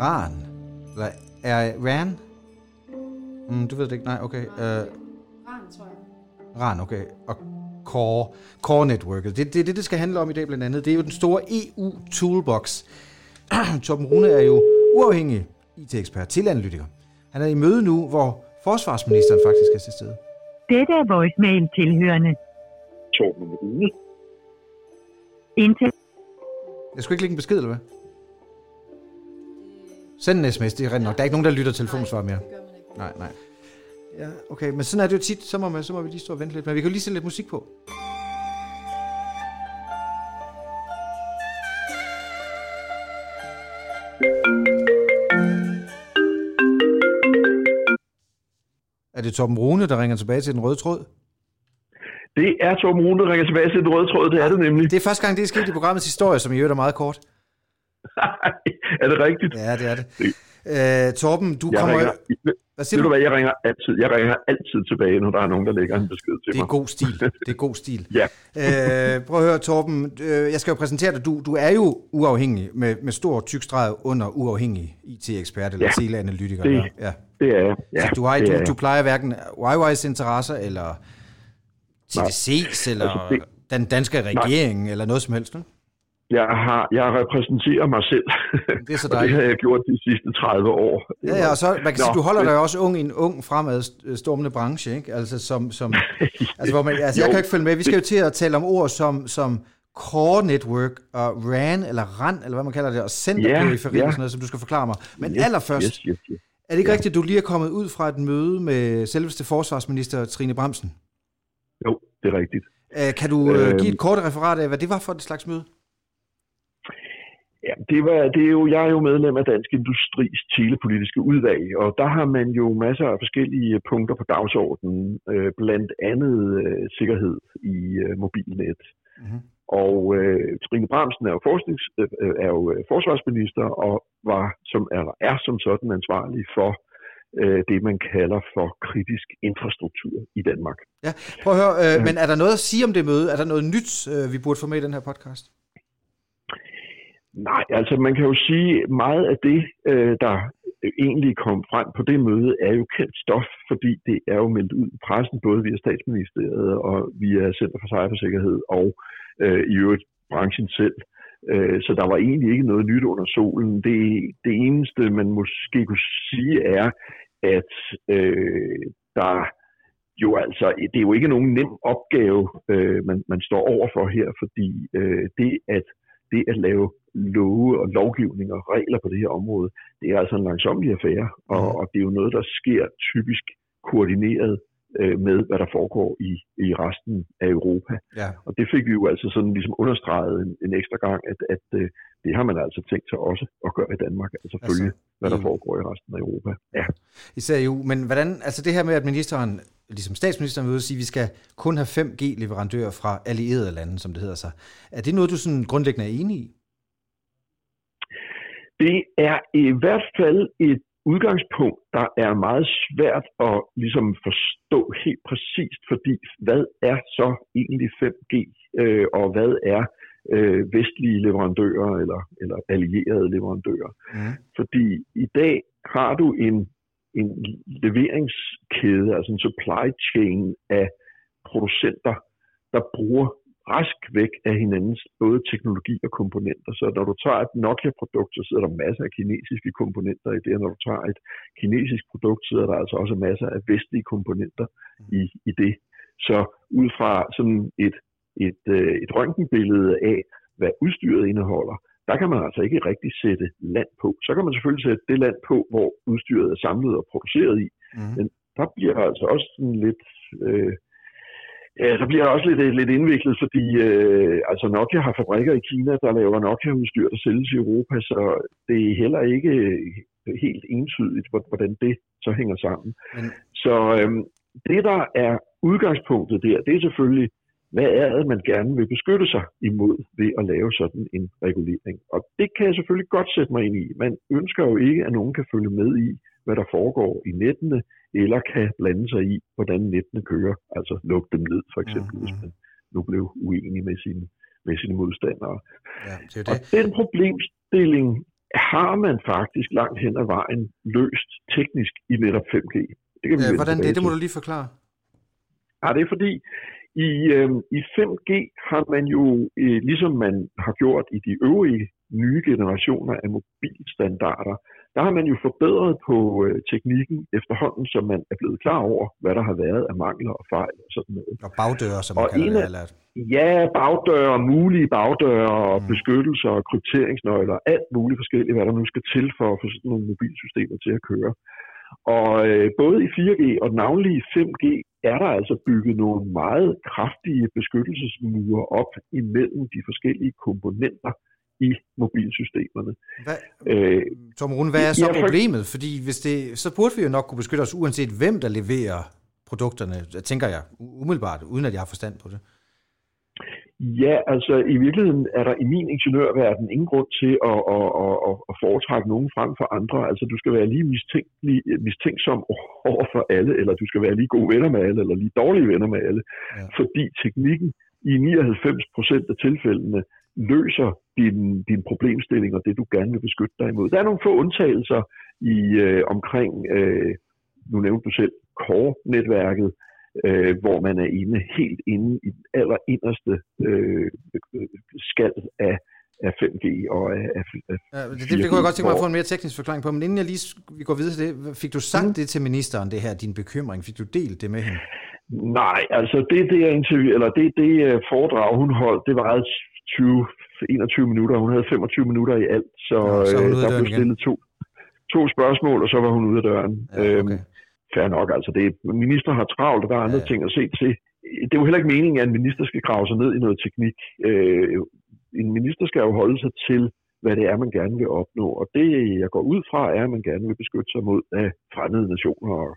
Ran? Eller er Ran? Mm, du ved det ikke? Nej, okay. Uh, Ran, tror jeg. Ran, okay. Og Core, Core Networket. Det er det, det, det skal handle om i dag blandt andet. Det er jo den store EU-toolbox. Torben Rune er jo uafhængig IT-ekspert, teleanalytiker. Han er i møde nu, hvor forsvarsministeren faktisk er til stede. Dette er voicemail tilhørende. Torben Rune. Indtil Jeg skulle ikke lægge en besked, eller hvad? Send en sms, det er rent nok. Der er ikke nogen, der lytter telefonsvar mere. Nej, nej. Ja, okay, men sådan er det jo tit. Så må, man, så må vi lige stå og vente lidt. Men vi kan jo lige sætte lidt musik på. Er det Torben Rune, der ringer tilbage til den røde tråd? Det er Torben Rune, der ringer tilbage til den røde tråd. Det er det nemlig. Det er første gang, det er sket i programmets historie, som i øvrigt er meget kort. er det rigtigt? Ja, det er det. Øh, Torben, du Jeg kommer... ringer, Hvad siger du? hvad, jeg ringer altid. Jeg ringer altid tilbage, når der er nogen, der lægger en besked til Det er mig. god stil. Det er god stil. Ja. Øh, prøv at høre, Torben. Øh, jeg skal jo præsentere dig. Du, du er jo uafhængig med, med stor tyk streg under uafhængig IT-ekspert eller Ja. teleanalytiker. Det- ja. Det er jeg. Ja, Så du, har, det du, du plejer hverken Huawei's interesser eller TDC's eller Altså, det- den danske regering eller noget som helst. Ne? Jeg, har, jeg repræsenterer mig selv, Det er så og det har jeg gjort de sidste 30 år. Ja, ja, og så, man kan sige, Nå, du holder men- dig også ung i en ung fremadstormende branche, ikke? Altså, som, som, altså, hvor man, altså jeg Jo, kan jo ikke følge med. Vi skal jo til at tale om ord som, som Core Network og RAN, eller RAN, eller hvad man kalder det, og centerperiferi Ja, og ja. sådan noget, som du skal forklare mig. Men Yes, allerførst, Yes, yes, yes. er det ikke rigtigt, at du lige er kommet ud fra et møde med selveste forsvarsminister Trine Bremsen? Det er rigtigt. Øh, Kan du øh, Øhm. give et kort referat af, hvad det var for et slags møde? Ja, det, var, det er jo, jeg er jo medlem af Dansk Industris telepolitiske udvalg, og der har man jo masser af forskellige punkter på dagsordenen, øh, blandt andet øh, sikkerhed i øh, mobilnet. Mhm. Og øh, Trine Bramsen er jo, forsknings, øh, er jo øh, forsvarsminister og var som, eller er som sådan ansvarlig for øh, det, man kalder for kritisk infrastruktur i Danmark. Ja, prøv at høre, øh, men er der noget at sige om det møde? Er der noget nyt, øh, vi burde få med i den her podcast? Nej, altså man kan jo sige, meget af det, øh, der egentlig kom frem på det møde, er jo kendt stof, fordi det er jo meldt ud i pressen, både via statsministeriet og via Center for Cybersikkerhed og øh, i øvrigt branchen selv. Øh, så der var egentlig ikke noget nyt under solen. Det, det eneste, man måske kunne sige, er, at øh, der jo altså, det er jo ikke nogen nem opgave, øh, man, man står overfor her, fordi øh, det at det at lave love og lovgivning og regler på det her område, det er altså en langsomlig affære, og, Mhm. og det er jo noget, der sker typisk koordineret øh, med, hvad der foregår i, i resten af Europa. Ja, Og det fik vi jo altså sådan ligesom understreget en, en ekstra gang, at, at øh, det har man altså tænkt sig også at gøre i Danmark, altså følge, Altså, hvad der EU. foregår i resten af Europa. Ja. især EU. Men hvordan, altså det her med, at ministeren, ligesom statsministeren vil sige, at vi skal kun have 5G-leverandører fra allierede lande, som det hedder sig. Er det noget, du sådan grundlæggende er enig i? Det er i hvert fald et udgangspunkt, der er meget svært at ligesom forstå helt præcist, fordi hvad er så egentlig 5G, øh, og hvad er øh, vestlige leverandører eller, eller allierede leverandører? Mm. Fordi i dag har du en, en leveringskæde, altså en supply chain af producenter, der bruger rask væk af hinandens både teknologi og komponenter. Så når du tager et Nokia-produkt, så sidder der masser af kinesiske komponenter i det, og når du tager et kinesisk produkt, sidder der altså også masser af vestlige komponenter i, i det. Så ud fra sådan et, et, øh, et røntgenbillede af, hvad udstyret indeholder, der kan man altså ikke rigtig sætte land på. Så kan man selvfølgelig sætte det land på, hvor udstyret er samlet og produceret i, Mm. men der bliver altså også sådan lidt... Øh, ja, der bliver også lidt, lidt indviklet, fordi øh, altså Nokia har fabrikker i Kina, der laver Nokia-udstyr, der sælges i Europa, så det er heller ikke helt entydigt, hvor- hvordan det så hænger sammen. Men, Så øhm, det, der er udgangspunktet der, det er selvfølgelig, hvad er det, man gerne vil beskytte sig imod ved at lave sådan en regulering. Og det kan jeg selvfølgelig godt sætte mig ind i. Man ønsker jo ikke, at nogen kan følge med i, hvad der foregår i nettene, eller kan blande sig i, hvordan nettene kører, altså lukke dem ned for eksempel, Mhm. hvis man nu blev uenig med sine, med sine modstandere. Ja, det er jo Og det. den problemstilling har man faktisk langt hen ad vejen løst teknisk i netop 5G. Det kan vi Ja, hvordan det? Det må du lige forklare. Ja, det er fordi, i, øh, i 5G har man jo, øh, ligesom man har gjort i de øvrige nye generationer af mobilstandarder, der har man jo forbedret på øh, teknikken efterhånden, som man er blevet klar over, hvad der har været af mangler og fejl og sådan noget. Og bagdøre, som man Og kalder en det. Eller, Ja, bagdøre, mulige bagdøre og Mm. beskyttelser og krypteringsnøgler, alt muligt forskelligt, hvad der nu skal til for at få sådan nogle mobilsystemer til at køre. Og øh, både i 4G og navnlig i 5G er der altså bygget nogle meget kraftige beskyttelsesmure op imellem de forskellige komponenter i mobilsystemerne. hvad, Øh, Tom Rune, hvad er så Ja, for- problemet? Fordi hvis det, så burde vi jo nok kunne beskytte os, uanset hvem der leverer produkterne, tænker jeg umiddelbart, uden at jeg har forstand på det. Ja, altså i virkeligheden er der i min ingeniørverden ingen grund til at, at, at, at, foretrække nogen frem for andre. Altså du skal være lige mistænkelig, mistænksom over for alle, eller du skal være lige gode venner med alle, eller lige dårlige venner med alle. Ja. Ja. Fordi teknikken i 99 procent af tilfældene løser din, din problemstilling og det, du gerne vil beskytte dig imod. Der er nogle få undtagelser i øh, omkring, øh, nu nævnte du selv, Core-netværket, øh, hvor man er inde helt inde i den aller inderste øh, skal af, af 5G og af, af, af Ja, det, det, det kunne jeg godt tænke mig at få en mere teknisk forklaring på, men inden jeg lige vi går videre til det, fik du sagt Mm. det til ministeren, det her, din bekymring? Fik du delt det med hende? Nej, altså det, det er interview, eller det, det øh, foredrag, hun holdt, det varede 20, 21 minutter. Hun havde 25 minutter i alt, så, Ja, så øh, der blev igen. stillet to, to spørgsmål, og så var hun ude af døren. Ja, okay. Fair nok, altså det, minister har travlt, og der er andre Ja, ting at se til. Det er jo heller ikke meningen, at en minister skal grave sig ned i noget teknik. Øh, en minister skal jo holde sig til, hvad det er, man gerne vil opnå. Og det, jeg går ud fra, er, at man gerne vil beskytte sig mod af fremmede nationer og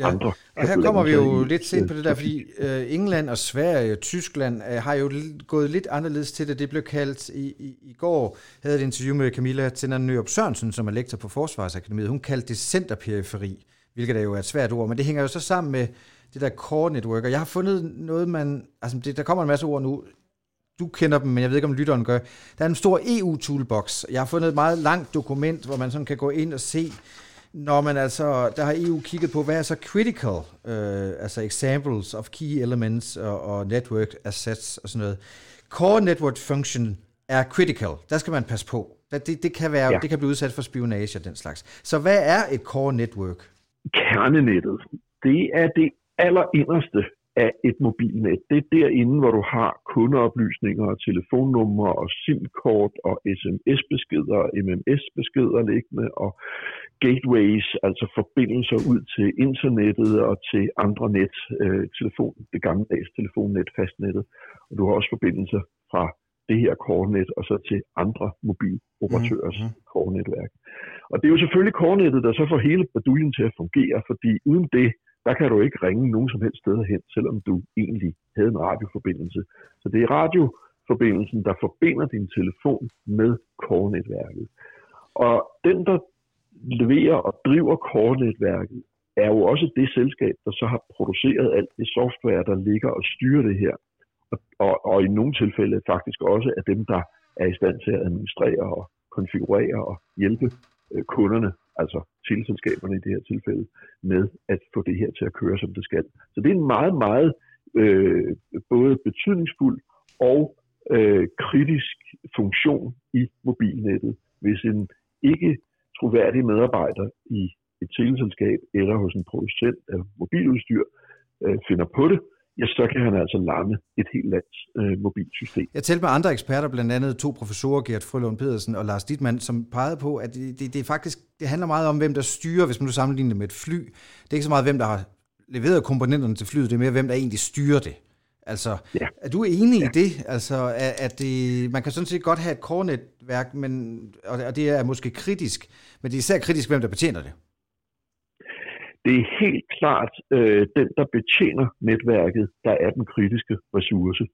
Ja. andre. Og her kommer vi jo lidt sent på det der, fordi øh, England og Sverige og Tyskland øh, har jo gået lidt anderledes til det. Det blev kaldt i, i, i går, havde et interview med Camilla Tinder Nørup Sørensen, som er lektor på Forsvarsakademiet. Hun kaldte det centerperiferi, hvilket er jo et svært ord, men det hænger jo så sammen med det der core network. Og jeg har fundet noget, man... Altså, det, der kommer en masse ord nu. Du kender dem, men jeg ved ikke, om lytteren gør. Der er en stor EU-toolbox. Jeg har fundet et meget langt dokument, hvor man sådan kan gå ind og se, når man altså, der har EU kigget på, hvad er så critical, øh, altså examples of key elements og, og network assets og sådan noget. Core network function er critical. Der skal man passe på. Det, det, kan, være. Ja. det kan blive udsat for spionage og den slags. Så hvad er et core network? Kernenettet, det er det allerinderste af et mobilnet. Det er derinde, hvor du har kundeoplysninger og telefonnumre og SIM-kort og SMS-beskeder og MMS-beskeder liggende og gateways, altså forbindelser ud til internettet og til andre net, øh, telefon, det gammeldags telefonnet, fastnettet. Og du har også forbindelser fra det her core-net og så til andre mobiloperatørers Mhm. mm-hmm. core-netværk. Og det er jo selvfølgelig kornettet, der så får hele baduljen til at fungere, fordi uden det, der kan du ikke ringe nogen som helst steder hen, selvom du egentlig havde en radioforbindelse. Så det er radioforbindelsen, der forbinder din telefon med core-netværket. Og den, der leverer og driver core-netværket, er jo også det selskab, der så har produceret alt det software, der ligger og styrer det her. Og, og, og i nogle tilfælde faktisk også af dem, der er i stand til at administrere og konfigurere og hjælpe øh, kunderne, altså teleselskaberne i det her tilfælde, med at få det her til at køre, som det skal. Så det er en meget, meget øh, både betydningsfuld og øh, kritisk funktion i mobilnettet, hvis en ikke troværdig medarbejder i et teleselskab eller hos en producent af mobiludstyr øh, finder på det, ja, så kan han altså lamme et helt lands øh, mobilsystem. Jeg talte med andre eksperter, blandt andet to professorer, Gert Frølund Pedersen og Lars Dittmann, som pegede på, at det, det, det, faktisk, det handler meget om, hvem der styrer, hvis man nu sammenligner det med et fly. Det er ikke så meget, hvem der har leveret komponenterne til flyet, det er mere, hvem der egentlig styrer det. Altså, Ja. er du enig ja. i det? Altså, at, at det, man kan sådan set godt have et core-netværk, men, og og det er måske kritisk, men det er især kritisk, hvem der betjener det. Det er helt klart øh, den, der betjener netværket, der er den kritiske ressource.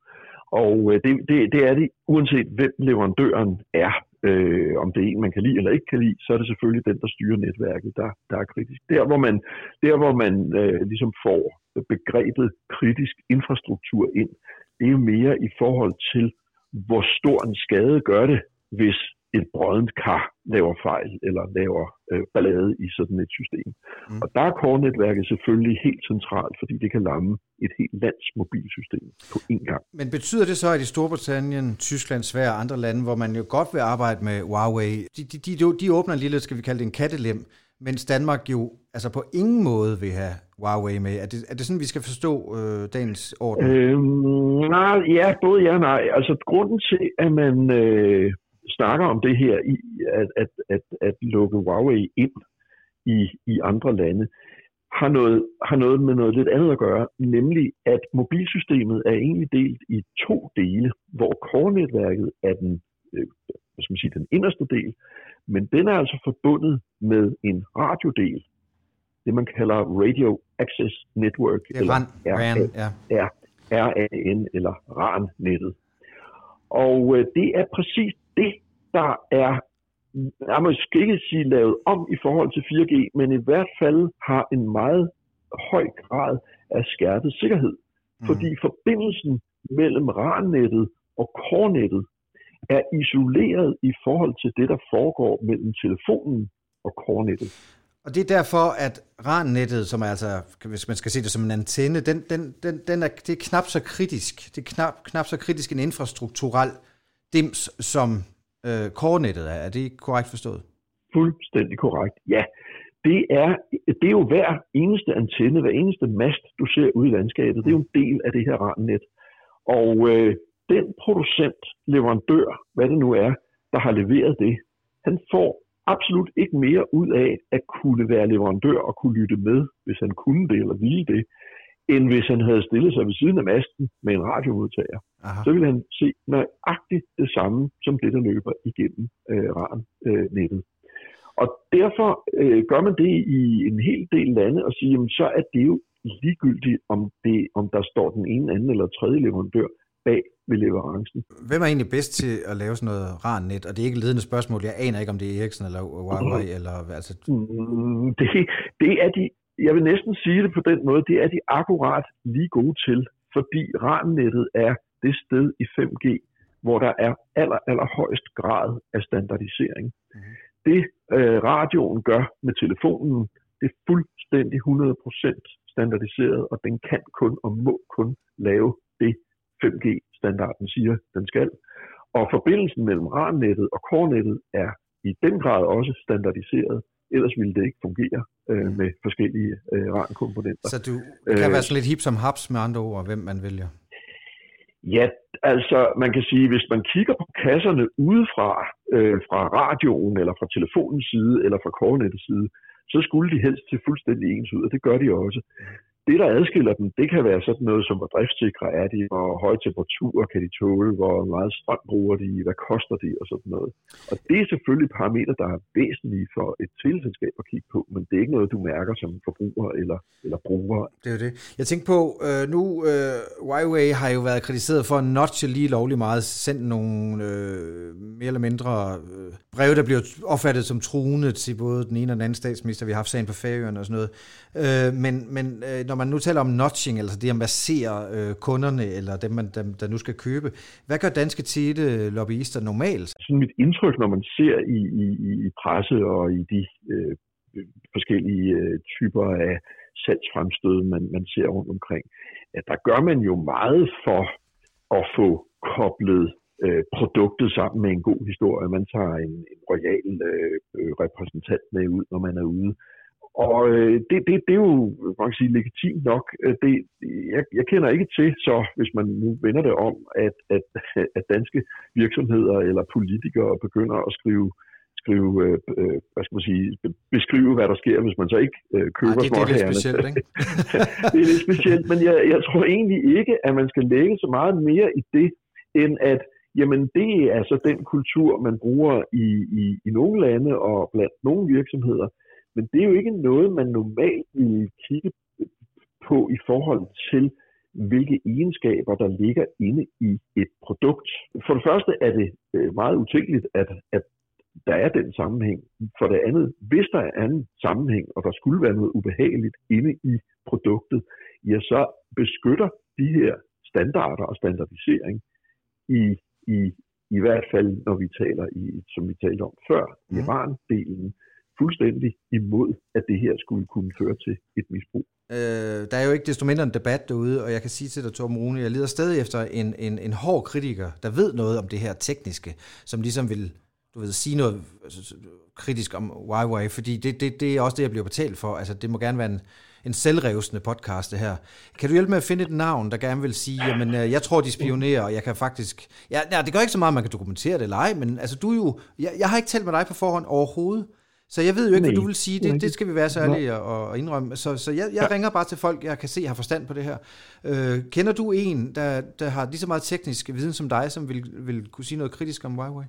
Og øh, det, det, det er det, uanset hvem leverandøren er. Øh, om det er en, man kan lide eller ikke kan lide, så er det selvfølgelig den, der styrer netværket, der, der er kritisk. Der, hvor man, der, hvor man øh, ligesom får begrebet kritisk infrastruktur ind, det er jo mere i forhold til, hvor stor en skade gør det, hvis et brødent kar laver fejl eller laver øh, ballade i sådan et system. Mm. Og der er core-netværket selvfølgelig helt centralt, fordi det kan lamme et helt lands mobilsystem på én gang. Men betyder det så, at i Storbritannien, Tyskland, Sverige og andre lande, hvor man jo godt vil arbejde med Huawei, de, de, de, de åbner en lille, skal vi kalde det en kattelem, mens Danmark jo altså på ingen måde vil have Huawei med. Er det, er det sådan, vi skal forstå øh, dagens orden? Øhm, nej, ja, både ja og nej. Altså grunden til, at man øh, snakker om det her, i at, at, at, at lukke Huawei ind i, i andre lande, har noget, har noget med noget lidt andet at gøre, nemlig at mobilsystemet er egentlig delt i to dele, hvor core-netværket er den, øh, hvad skal man sige, den inderste del, men den er altså forbundet med en radiodel, det man kalder Radio Access Network, er eller RAN, RAN, ja. RAN eller RAN-nettet. Og øh, det er præcis det, der er, jeg måske ikke sige lavet om i forhold til 4G, men i hvert fald har en meget høj grad af skærpet sikkerhed. Mm. Fordi forbindelsen mellem RAN-nettet og core-nettet er isoleret i forhold til det, der foregår mellem telefonen og core-nettet. Og det er derfor, at RAN-nettet, som er altså, hvis man skal se det som en antenne, den, den, den, den er, det er knap så kritisk. Det er knap, knap så kritisk en infrastrukturel dims, som øh, kornettet er. Er det korrekt forstået? Fuldstændig korrekt, ja. Det er, det er jo hver eneste antenne, hver eneste mast, du ser ude i landskabet. Det er jo en del af det her RAN-net. Og øh, den producent, leverandør, hvad det nu er, der har leveret det, han får absolut ikke mere ud af at kunne være leverandør og kunne lytte med, hvis han kunne det eller ville det, end hvis han havde stillet sig ved siden af masten med en radiomodtager. Aha. Så ville han se nøjagtigt det samme som det, der løber igennem øh, RAN-nettet. Øh, og derfor øh, gør man det i en hel del lande og siger, jamen, så er det jo ligegyldigt, om, det, om der står den ene, anden eller tredje leverandør bag ved leverancen. Hvem er egentlig bedst til at lave sådan noget RAN-net? Og det er ikke et ledende spørgsmål. Jeg aner ikke, om det er Ericsson eller Huawei. Mm. Eller, altså... Mm, det, det er de jeg vil næsten sige det på den måde, det er de akkurat lige gode til, fordi RAN-nettet er det sted i 5G, hvor der er aller, aller højst grad af standardisering. Mm-hmm. Det øh, radioen gør med telefonen, det er fuldstændig 100% standardiseret, og den kan kun og må kun lave det 5G-standarden siger, den skal. Og forbindelsen mellem RAN-nettet og core-nettet er i den grad også standardiseret, ellers ville det ikke fungere øh, mm. med forskellige øh, RAN-komponenter. Så du kan øh, være sådan lidt hip som haps med andre ord, hvem man vælger? Ja, altså man kan sige, hvis man kigger på kasserne udefra, øh, fra radioen, eller fra telefonens side, eller fra kornettets side, så skulle de helst se fuldstændig ens ud, og det gør de også. Det, der adskiller dem, det kan være sådan noget som, hvor driftsikre er de, hvor høje temperaturer kan de tåle, hvor meget strøm bruger de, hvad koster de og sådan noget. Og det er selvfølgelig parametre, der er væsentlige for et teleselskab at kigge på, men det er ikke noget, du mærker som forbruger eller, eller bruger. Det er jo det. Jeg tænker på, øh, nu øh, Huawei har jo været kritiseret for at notche lige lovlig meget, sendt nogle øh, mere eller mindre øh, breve, der bliver opfattet som truende til både den ene og den anden statsminister. Vi har haft sagen på Færøerne og sådan noget. Øh, men men øh, når man nu taler om notching, altså det at massere øh, kunderne, eller dem, man, dem, der nu skal købe, hvad gør danske tite øh, lobbyister normalt? Sådan mit indtryk, når man ser i, i, i presse og i de øh, forskellige øh, typer af salgsfremstød, man, man ser rundt omkring, at der gør man jo meget for at få koblet øh, produktet sammen med en god historie. Man tager en, en royal øh, øh repræsentant med ud, når man er ude og øh, det, det, det er jo man kan sige, legitimt nok. Øh, det, jeg, jeg kender ikke til, så hvis man nu vender det om, at, at, at danske virksomheder eller politikere begynder at skrive skrive, øh, øh hvad skal man sige, beskrive, hvad der sker, hvis man så ikke øh, køber Ej, det, det er lidt specielt, ikke? det er lidt specielt, men jeg, jeg tror egentlig ikke, at man skal lægge så meget mere i det, end at jamen det er altså den kultur, man bruger i, i, i nogle lande og blandt nogle virksomheder, men det er jo ikke noget, man normalt vil kigge på i forhold til, hvilke egenskaber, der ligger inde i et produkt. For det første er det øh, meget utænkeligt, at, at der er den sammenhæng. For det andet, hvis der er en sammenhæng, og der skulle være noget ubehageligt inde i produktet, ja, så beskytter de her standarder og standardisering i, i, i hvert fald, når vi taler i, som vi talte om før, Mhm. Iran-delen, fuldstændig imod, at det her skulle kunne føre til et misbrug. Øh, der er jo ikke desto mindre en debat derude, og jeg kan sige til dig, Torben Rune, jeg leder stadig efter en, en, en hård kritiker, der ved noget om det her tekniske, som ligesom vil du ved, sige noget altså, kritisk om Huawei, fordi det, det, det er også det, jeg bliver betalt for. Altså, det må gerne være en, en selvrevsende podcast, det her. Kan du hjælpe med at finde et navn, der gerne vil sige, jamen, øh, jeg tror, de spionerer, og jeg kan faktisk... Ja, ja, det gør ikke så meget, man kan dokumentere det eller ej, men altså, du er jo... Jeg, jeg har ikke talt med dig på forhånd overhovedet, så jeg ved jo ikke, hvad Nej, du vil sige. det Det, skal vi være så ærlige og, og indrømme. Så, så jeg, jeg ringer bare til folk, jeg kan se har forstand på det her. Øh, kender du en, der, der har lige så meget teknisk viden som dig, som vil, vil kunne sige noget kritisk om Huawei?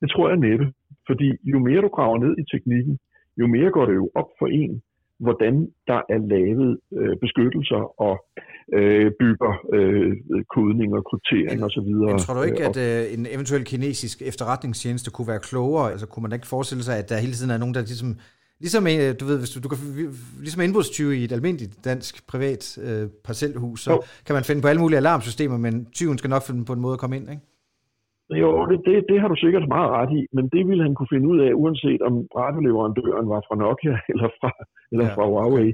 Det tror jeg næppe, fordi jo mere du graver ned i teknikken, jo mere går det jo op for en, hvordan der er lavet øh, beskyttelser og øh, bygger øh, kodning og kryptering Men- osv. Men tror du ikke, at øh, en eventuel kinesisk efterretningstjeneste kunne være klogere? Altså kunne man ikke forestille sig, at der hele tiden er nogen, der ligesom... Ligesom, øh, du ved, hvis du, du kan, ligesom indbrudstyve i et almindeligt dansk privat øh, parcelhus, så Jo. kan man finde på alle mulige alarmsystemer, men tyven skal nok finde på en måde at komme ind, ikke? Jo, det, det, det har du sikkert meget ret i, men det ville han kunne finde ud af, uanset om radioleverandøren var fra Nokia eller fra, eller Ja, fra Huawei.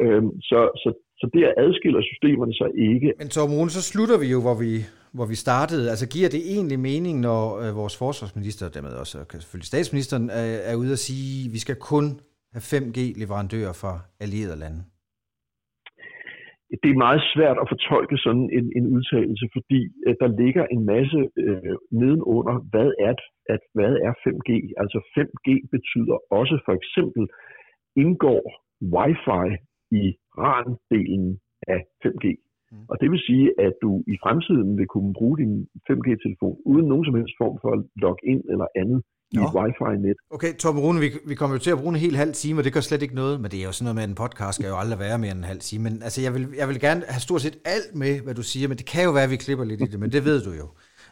Øhm, så, så, så der adskiller systemerne sig ikke. Men Torben Rune, så slutter vi jo, hvor vi, hvor vi startede. Altså giver det egentlig mening, når øh, vores forsvarsminister, og dermed også øh, selvfølgelig statsministeren, er, er ude at sige, at vi skal kun have 5G-leverandører fra allierede lande? Det er meget svært at fortolke sådan en, en udtalelse, fordi øh, der ligger en masse øh, nedenunder, hvad er, at, hvad er 5G? Altså 5G betyder også for eksempel, indgår Wi-Fi i RAN-delen af 5G. Mm. Og det vil sige, at du i fremtiden vil kunne bruge din 5G-telefon uden nogen som helst form for login eller andet i Nå. et Wi-Fi-net. Okay, Torben Rune, vi, vi kommer jo til at bruge en hel halv time, og det gør slet ikke noget, men det er jo sådan noget med, at en podcast skal jo aldrig være mere end en halv time. Men altså, jeg vil, jeg vil gerne have stort set alt med, hvad du siger, men det kan jo være, at vi klipper lidt i det, men det ved du jo.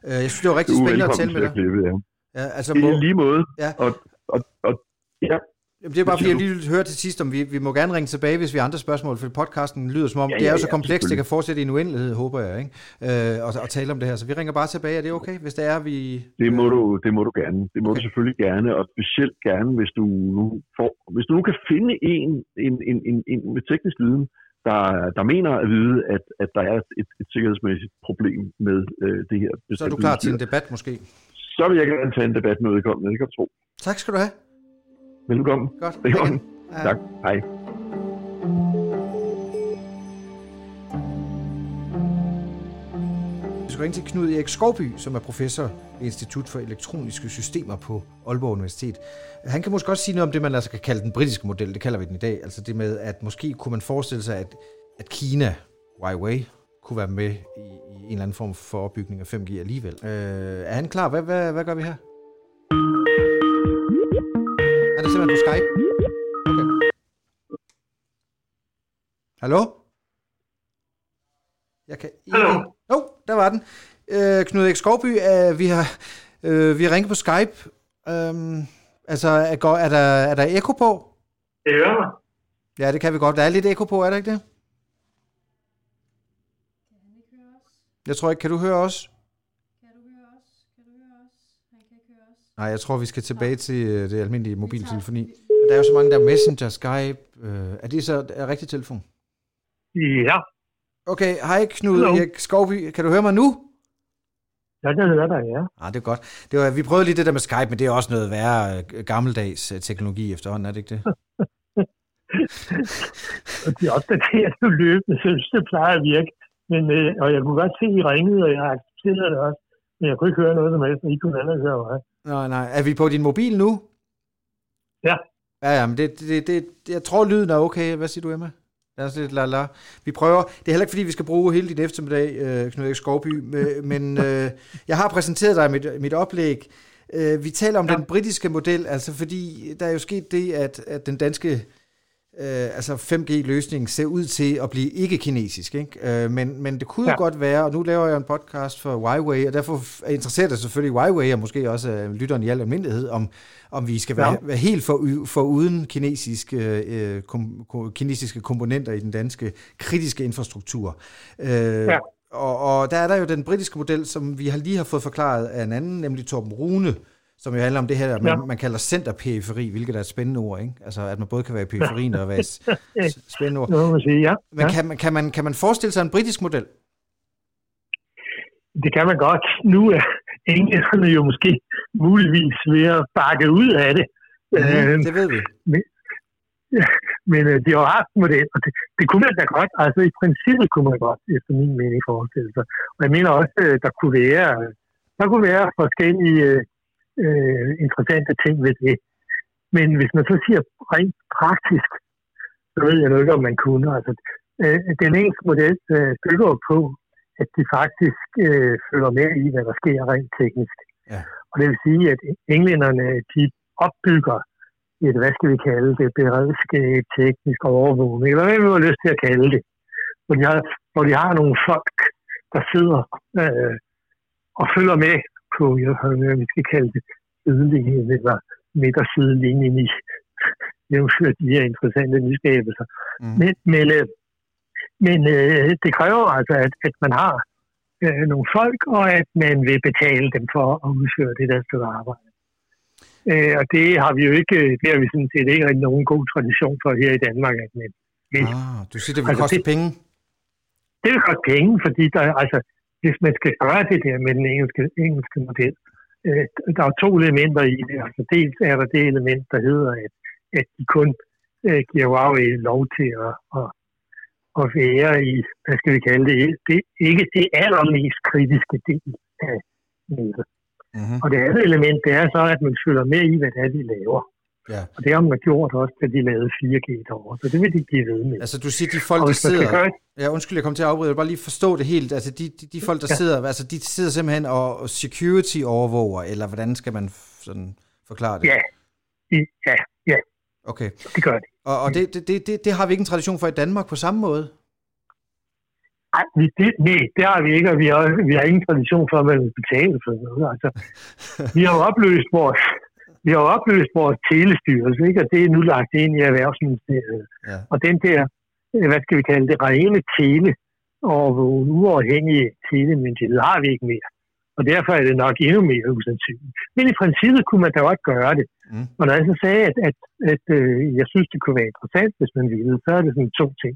Øh, Jeg synes, det var rigtig spændende at tale med dig. klippe, ja. Ja, altså, I må, lige måde. Ja. Og, og, og, ja, Jamen, det er bare fordi, jeg lige høre til sidst, om vi, vi må gerne ringe tilbage, hvis vi har andre spørgsmål, for podcasten lyder som om, Ja, det er jo ja, så ja, komplekst, det kan fortsætte i en uendelighed, håber jeg, ikke? Øh, og, og tale om det her. Så vi ringer bare tilbage, er det okay, hvis det er, vi... Det må du, det må du gerne. Det må Okay. du selvfølgelig gerne, og specielt gerne, hvis du nu, får, hvis du nu kan finde en, en, en, en, en med teknisk viden, der, der mener at vide, at, at der er et, et sikkerhedsmæssigt problem med øh, det her. Så er du klar til en debat, måske? Så vil jeg gerne tage en debat med udkommende, det kan du tro. Tak skal du have. Velkommen. Godt. Er Hej godt. Tak. Hej. Vi skal ringe til Knud Erik Skovby, som er professor ved Institut for Elektroniske Systemer på Aalborg Universitet. Han kan måske også sige noget om det, man altså kan kalde den britiske model. Det kalder vi den i dag. Altså det med, at måske kunne man forestille sig, at, at Kina, Huawei, kunne være med i, i en eller anden form for opbygning af 5G alligevel. Øh, er han klar? Hvad, hvad, hvad gør vi her? Det simpelthen på Skype? Okay. Hallo? Jeg kan ikke... Hallo? Jo, oh, der var den. Øh, Knud Erik Skovby, øh, vi har øh, vi har ringet på Skype. Øhm, altså, er, er, der, er der ekko på? Det hører mig. Ja, det kan vi godt. Der er lidt ekko på, er der ikke det? Ikke? Jeg tror ikke, kan du høre os? Kan du høre os? Kan du høre os? Han kan ikke høre os. Nej, jeg tror, vi skal tilbage til øh, det almindelige mobiltelefoni. Der er jo så mange, der er Messenger, Skype. Øh, er det så er rigtig telefon? Ja, Okay, hej Knud Hallo. Erik Skovby. Kan du høre mig nu? jeg kan høre dig, ja. Ah, det er godt. Det var, vi prøvede lige det der med Skype, men det er også noget værre øh, gammeldags øh, teknologi efterhånden, er det ikke det? Og det er også det, løbende synes, det plejer at virke. Men, øh, og jeg kunne godt se, at I ringede, og jeg accepterede det også. Men jeg kunne ikke høre noget som helst, og I kunne heller høre mig. Nej, nej. Er vi på din mobil nu? Ja. Ja, ja, men det, det, det, jeg tror, lyden er okay. Hvad siger du, Emma? Lad os lidt la la. Vi prøver. Det er heller ikke, fordi vi skal bruge hele din eftermiddag, øh, Knud Erik Skovby, men- øh, jeg har præsenteret dig mit, mit oplæg. Øh, vi taler om. Ja. den britiske model, altså fordi der er jo sket det, at, at den danske øh, altså 5G-løsningen ser ud til at blive ikke kinesisk. Ikke? Øh, men, men det kunne ja. jo godt være, og nu laver jeg en podcast for Huawei, og derfor interesserer det selvfølgelig Huawei, og måske også øh, lytteren i al almindelighed, om, om vi skal være, ja. være helt for, for uden kinesiske, øh, kom, kinesiske komponenter i den danske kritiske infrastruktur. Øh, ja. og, og der er der jo den britiske model, som vi har lige har fået forklaret af en anden, nemlig Torben Rune, som jo handler om det her, man, ja. man kalder centerperiferi, hvilket er et spændende ord, ikke? Altså, at man både kan være i periferien og være et spændende ord. Man sige, ja. Men ja. Kan, man, kan, man, kan man forestille sig en britisk model? Det kan man godt. Nu er englænderne jo måske muligvis ved at bakke ud af det. Mm, øh, det ved vi. Men, men øh, de har haft model, og det, det kunne man da godt. Altså i princippet kunne man godt, efter min mening, forestille sig. Og jeg mener også, øh, der kunne være, der kunne være forskellige øh, interessante ting ved det. Men hvis man så siger rent praktisk, så ved jeg nu ikke, om man kunne. Altså, øh, den engelske model øh, bygger på, at de faktisk øh, følger med i, hvad der sker rent teknisk. Ja. Og det vil sige, at englænderne de opbygger et, hvad skal vi kalde det, beredskab, teknisk overvågning, eller hvad vi har lyst til at kalde det. Hvor de har, hvor de har nogle folk, der sidder øh, og følger med på, jeg hvad vi skal kalde det, sidelinjen eller midtersidelinjen i jævnført de her interessante nyskabelser. Mm. Men, men, øh, men øh, det kræver altså, at, at man har øh, nogle folk, og at man vil betale dem for at udføre det der stykke arbejde. Øh, og det har vi jo ikke, det har vi sådan set ikke rigtig nogen god tradition for her i Danmark. At man, ah, du siger, det vil altså, koste det, penge? Det vil koste penge, fordi der, altså, hvis man skal gøre det der med den engelske, engelske model, øh, der er to elementer i det. Altså, dels er der det element, der hedder, at, at de kun øh, giver Huawei lov til at, at, at være i, hvad skal vi kalde det, det ikke det allermest kritiske del af nettet. Mm-hmm. Og det andet element, det er så, at man følger med i, hvad det er, de laver. Ja. Og det har man gjort også, da de lavede 4G derovre. Så det vil de give ved med. Altså du siger, de folk, der sidder... Gøre... Ja, undskyld, jeg kom til at afbryde. Jeg vil bare lige forstå det helt. Altså de, de, de folk, der ja. sidder, altså de sidder simpelthen og security overvåger, eller hvordan skal man sådan forklare det? Ja, ja, ja. Okay. Det gør de. Og, og det, det, det, det, har vi ikke en tradition for i Danmark på samme måde? Nej, det, nej, det har vi ikke, og vi har, vi har ingen tradition for, at man vil betale for noget. Altså, vi har jo opløst vores, vi har opløst vores telestyrelse, ikke? og det er nu lagt ind i Erhvervsministeriet. Ja. Og den der, øh, hvad skal vi kalde det, rene tele og uafhængige telemyndighed har vi ikke mere. Og derfor er det nok endnu mere usandsynligt. Men i princippet kunne man da godt gøre det. Mm. Og når jeg så sagde, at, at, at øh, jeg synes, det kunne være interessant, hvis man ville, så er det sådan to ting.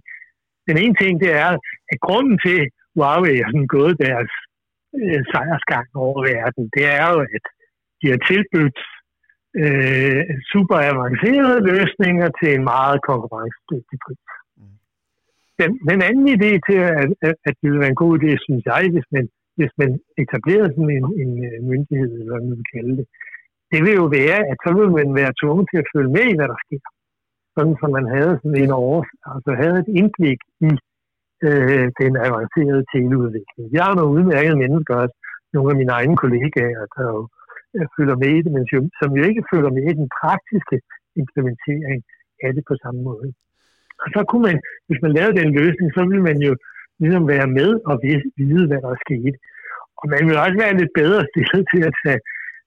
Den ene ting, det er, at grunden til, at Huawei har sådan gået deres øh, sejrsgang over verden, det er jo, at de har tilbudt øh, super avancerede løsninger til en meget konkurrencedygtig pris. Mm. Den, den anden idé til, at, at, at det ville være en god idé, synes jeg, hvis man, hvis man etablerede sådan en, en øh, myndighed, eller hvad man vil kalde det, det vil jo være, at så vil man være tvunget til at følge med i, hvad der sker. Sådan som man havde sådan en over, altså havde et indblik i øh, den avancerede teleudvikling. Jeg har nogle udmærkede mennesker, også nogle af mine egne kollegaer, der jo Øh, følger med i det, men som jo ikke følger med i den praktiske implementering af det på samme måde. Og så kunne man, hvis man lavede den løsning, så ville man jo ligesom være med og vide, hvad der er sket. Og man vil også være lidt bedre stillet til at tage,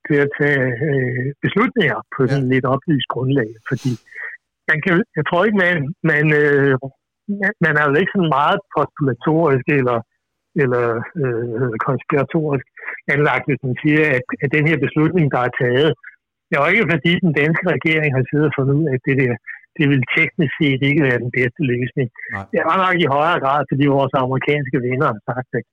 til at tage øh, beslutninger på sådan ja. lidt oplyst grundlag, fordi man kan, jeg tror ikke, man, man, øh, man er jo ikke sådan meget postulatorisk eller eller øh, konspiratorisk anlagt, hvis man siger, at, at den her beslutning, der er taget, det er jo ikke fordi den danske regering har siddet og fundet ud af, at det der det vil teknisk set ikke være den bedste løsning. Nej. Det var nok i højere grad, fordi vores amerikanske venner har sagt, at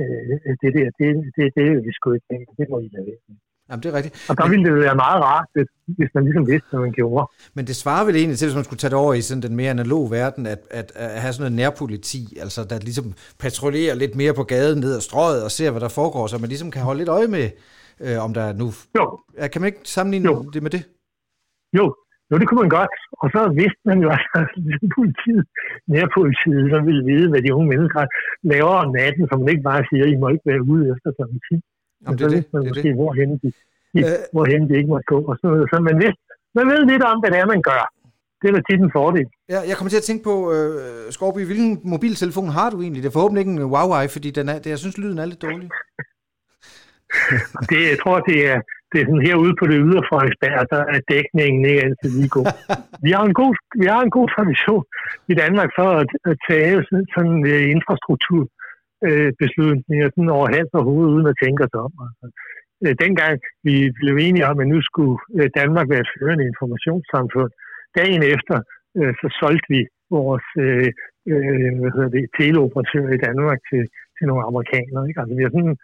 øh, det der, det, det, det er vi sgu ikke, det må I lade være. Jamen, det er rigtigt. Og der ville det være meget rart, hvis, hvis man ligesom vidste, hvad man gjorde. Men det svarer vel egentlig til, hvis man skulle tage det over i sådan den mere analog verden, at, at, at have sådan noget nærpoliti, altså der ligesom patruljerer lidt mere på gaden ned ad strøget og ser, hvad der foregår, så man ligesom kan holde lidt øje med, øh, om der er nu... Jo. Kan man ikke sammenligne jo. det med det? Jo, jo, det kunne man godt. Og så vidste man jo, at politiet, nærpolitiet, så ville vide, hvad de unge mennesker laver om natten, så man ikke bare siger, I må ikke være ude efter kl. 10. Jamen, det er det. Man det, måske, det. Hvorhen, de, de, øh, hvorhen de ikke må gå. Og sådan noget. Så man, ved, man ved lidt om, hvad det er, man gør. det er da tit en fordel. Ja, jeg kommer til at tænke på, øh, Skorby, hvilken mobiltelefon har du egentlig? Det er forhåbentlig ikke en Huawei, fordi den er, det, jeg synes, lyden er lidt dårlig. Det, jeg tror, det er, det er sådan herude på det ydre Frederiksberg, der er dækningen ikke altid lige god. Vi har en god, vi har en god tradition i Danmark for at, at tage sådan, sådan uh, infrastruktur øh, beslutninger sådan over hals og hoved, uden at tænke os om. Altså, øh, dengang vi blev enige om, at nu skulle øh, Danmark være et førende informationssamfund, dagen efter, øh, så solgte vi vores øh, øh, hvad hedder det, teleoperatører i Danmark til, til nogle amerikanere. Ikke? Altså, vi har sådan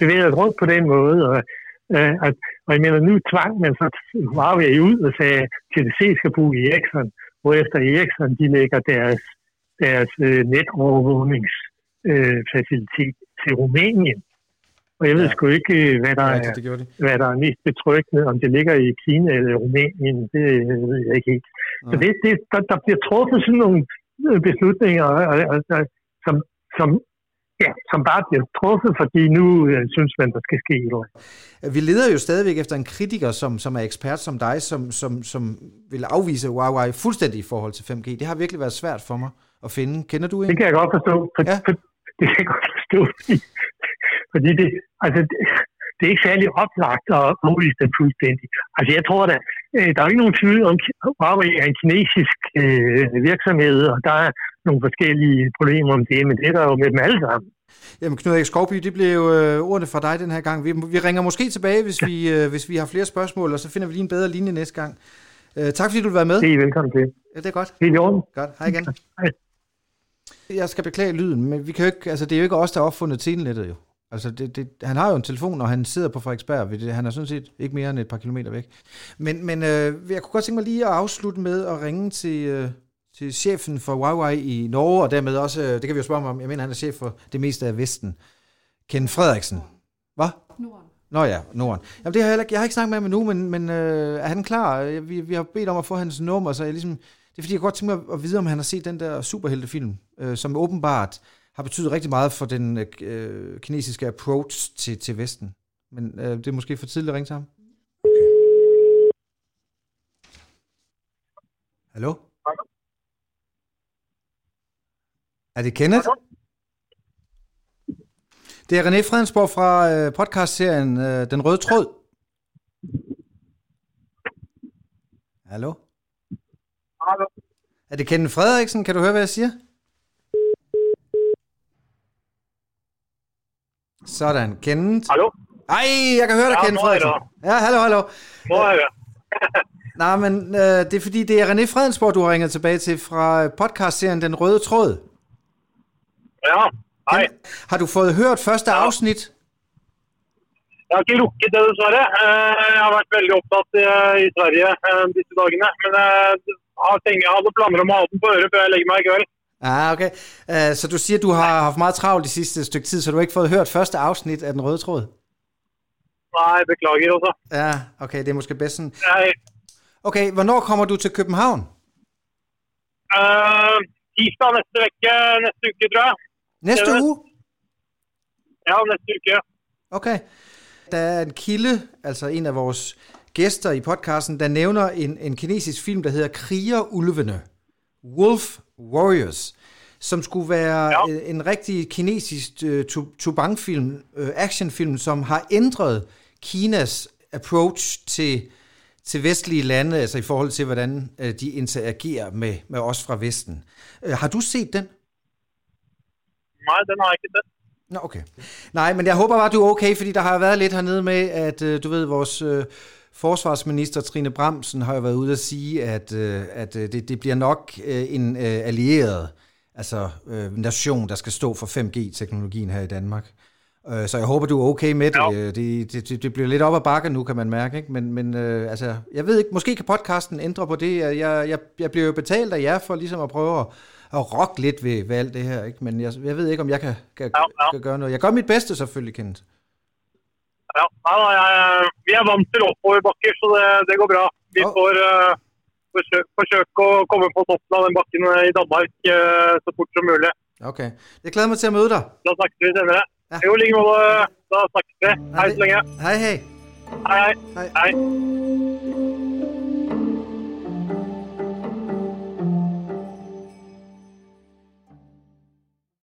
bevæget os rundt på den måde, og, øh, at, og jeg mener, nu tvang man så Huawei ud og sagde, at TDC skal bruge Ericsson, hvorefter Ericsson de lægger deres, deres øh, netovervågnings øh, til Rumænien. Og jeg ved Ja. sgu ikke, øh, hvad der, Ja, er, det gjorde de. hvad der er mest betryggende, om det ligger i Kina eller Rumænien, det øh, ved jeg ikke helt. Så Nej. det, det, der, der bliver truffet sådan nogle øh, beslutninger, og, som, som, ja, som bare bliver truffet, fordi nu øh, synes man, der skal ske noget. Vi leder jo stadigvæk efter en kritiker, som, som er ekspert som dig, som, som, som vil afvise Huawei fuldstændig i forhold til 5G. Det har virkelig været svært for mig at finde. Kender du en? Det kan jeg godt forstå. For, Ja. ja. for, det kan jeg godt forstå, fordi, fordi det, altså, det, det er ikke særlig oplagt at afvise det fuldstændig. Altså jeg tror da, øh, der er ikke nogen tvivl om, at Huawei er en kinesisk øh, virksomhed, og der er nogle forskellige problemer om det, men det er der jo med dem alle sammen. Jamen Knud Erik Skovby, det blev øh, ordene fra dig den her gang. Vi, vi ringer måske tilbage, hvis, vi, øh, hvis vi har flere spørgsmål, og så finder vi lige en bedre linje næste gang. Øh, tak fordi du vil være med. Det er I velkommen til. Ja, det er godt. Helt i orden. Godt. Hej igen. Hej. Jeg skal beklage lyden, men vi kan jo ikke, altså, det er jo ikke os, der har opfundet telenettet jo. Altså, det, det, han har jo en telefon, og han sidder på Frederiksberg. ved det- Han er sådan set ikke mere end et par kilometer væk. Men, men øh, jeg kunne godt tænke mig lige at afslutte med at ringe til, øh, til chefen for Huawei i Norge, og dermed også, øh, det kan vi jo spørge om, jeg mener, han er chef for det meste af Vesten. Ken Frederiksen. Hvad? Norden. Nå ja, Norden. Jamen, det har jeg, heller jeg har ikke snakket med ham endnu, men, men øh, er han klar? Vi, vi har bedt om at få hans nummer, så jeg ligesom, det er fordi, jeg godt tænker mig at vide, om han har set den der superheltefilm, øh, som åbenbart har betydet rigtig meget for den øh, øh kinesiske approach til, til Vesten. Men øh, det er måske for tidligt at ringe til ham. Hallo? Er det Kenneth? Det er René Fredensborg fra øh, podcastserien øh, Den Røde Tråd. Hallo? Hallo. Er det Kenneth Frederiksen? Kan du høre, hvad jeg siger? Sådan, Kenneth. Hallo? Ej, jeg kan høre dig, Ja, Kenneth er Frederiksen. Ja, hallo, hallo. Er det. Nej, men øh, det er fordi, det er René Fredensborg, du har ringet tilbage til fra øh, podcastserien Den Røde Tråd. Ja, hei. Har du fået hørt første Ja. afsnit? Jeg har ikke rukket det, dessverre. Jeg har vært veldig opptatt eh, i Sverige eh, disse dagene. Men jeg har tenkt, jeg hadde planer om den på øret før jeg legger meg i kveld. Ah, okay. Uh, så du siger, du har haft meget travlt de sidste stykke tid, så du har ikke fået hørt første afsnit af Den Røde Tråd? Nei, beklager også. Ja, okay, det er måske bedst sådan. Jeg, Okay, hvornår kommer du til København? eh, tirsdag neste vecke, neste uke, tror jeg. Næste uge? Ja, neste uke. Okay. Der er en kilde, altså en af vores gæster i podcasten, der nævner en, en kinesisk film, der hedder Krigerulvene. Wolf Warriors. Som skulle være Ja. en rigtig kinesisk uh, tubang-film, uh, actionfilm, som har ændret Kinas approach til, til vestlige lande, altså i forhold til, hvordan uh, de interagerer med, med os fra Vesten. Uh, har du set den? Nei, den har jeg ikke sett. Nå, okay. Nej, men jeg håber bare, du er okay, fordi der har været lidt hernede med, at øh, du ved, vores øh, forsvarsminister Trine Bramsen har jo været ude at sige, at, øh, at øh, det, det bliver nok øh, en allieret altså, nation, der skal stå for 5G-teknologien her i Danmark. Så jeg håber, du er okay med det. Ja. Det, det, det, det bliver lidt op ad bakke nu, kan man mærke. Ikke? Men, men øh, altså, jeg ved ikke, måske kan podcasten ændre på det. Jeg, jeg, jeg bliver jo betalt af jer for ligesom at prøve at, at rokke lidt ved, ved alt det her. Ikke? Men jeg, jeg ved ikke, om jeg kan, kan, Ja, ja. kan gøre noget. Jeg gør mit bedste selvfølgelig, Kenneth. Ja, jeg, vi er vant til oppoverbakker, så det, det går bra. Vi Ja. får uh, forsøke, forsøke å komme på toppen av den bakken eh, i Danmark eh, så fort som mulig. Okay. Jeg glæder mig til at møde dig. Da snakkes vi senere. Ja. Jo, i like måte. Da snakkes vi. Hei så længe. Hej, hej. Hei, hei. Hej. Hei.